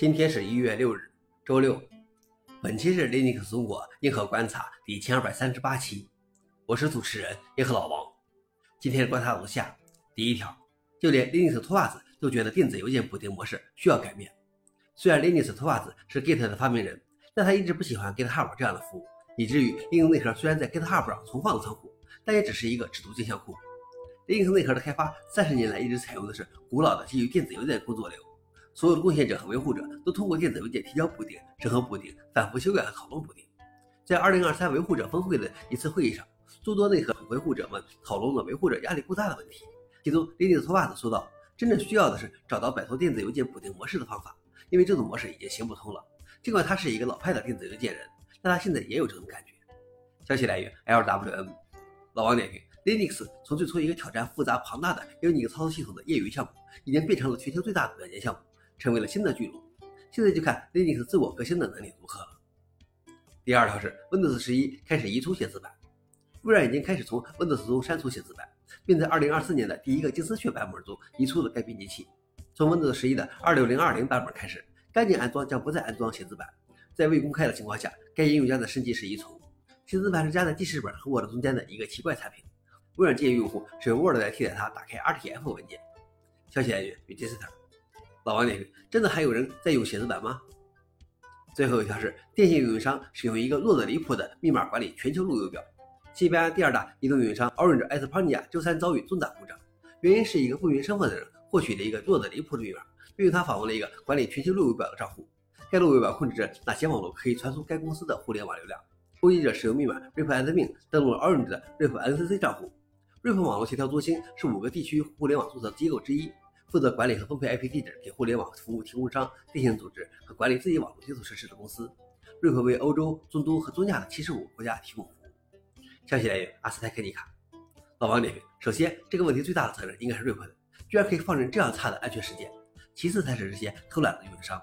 今天是一月六日，周六。本期是 Linux 中国硬核观察第一千二百三十八期，我是主持人硬核老王。今天观察如下：第一条，就连 Linux 托袜子都觉得电子邮件补丁模式需要改变。虽然 Linux 托袜子是 Git 的发明人，但他一直不喜欢 GitHub 这样的服务，以至于 Linux 内核虽然在 GitHub 上存放了仓库，但也只是一个只读镜像库。Linux 内核的开发三十年来一直采用的是古老的基于电子邮件的工作流。所有的贡献者和维护者都通过电子邮件提交补丁、审核补丁、反复修改和讨论补丁。在2023维护者峰会的一次会议上，诸多内核维护者们讨论了维护者压力过大的问题。其中，Linux 托袜子说道：“真正需要的是找到摆脱电子邮件补丁模式的方法，因为这种模式已经行不通了。”尽管他是一个老派的电子邮件人，但他现在也有这种感觉。消息来源：LWN。老王点评：Linux 从最初一个挑战复杂庞大的 Unix 操作系统的业余项目，已经变成了全球最大的软件项目。成为了新的巨龙，现在就看 Linux 自我革新的能力如何了。第二条是 Windows 十一开始移除写字板，微软已经开始从 Windows 中删除写字板，并在2024年的第一个金丝雀版本中移出了该编辑器。从 Windows 十一的26020版本开始，干净安装将不再安装写字板。在未公开的情况下，该应用将在升级时移除。写字版是夹在记事本和 Word 中间的一个奇怪产品。微软建议用户使用 Word 来替代它打开 RTF 文件。消息来源与 d i s t e r。老王点评：真的还有人在用写字板吗？最后一条是电信运营商使用一个弱得离谱的密码管理全球路由表。西班牙第二大移动运营商 Orange España 周三遭遇重大故障，原因是一个不明身份的人获取了一个弱得离谱的密码，并用它访问了一个管理全球路由表的账户。该路由表控制着哪些网络可以传输该公司的互联网流量。攻击者使用密码 RIPAdmin 登录了 Orange 的 RIPNCC 账户。RIP 网络协调中心是五个地区互联网注册机构之一。负责管理和分配 IP 地址给互联网服务提供商、电信组织和管理自己网络基础设施的公司。瑞普为欧洲、中东和中亚的七十五个国家提供服务。消息来源：阿斯泰克尼卡。老王点评：首先，这个问题最大的责任应该是瑞普的，居然可以放任这样差的安全事件。其次才是这些偷懒的运营商。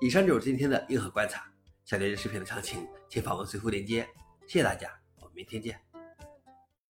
以上就是今天的硬核观察。想了解视频的详情，请访问随附链接。谢谢大家，我们明天见。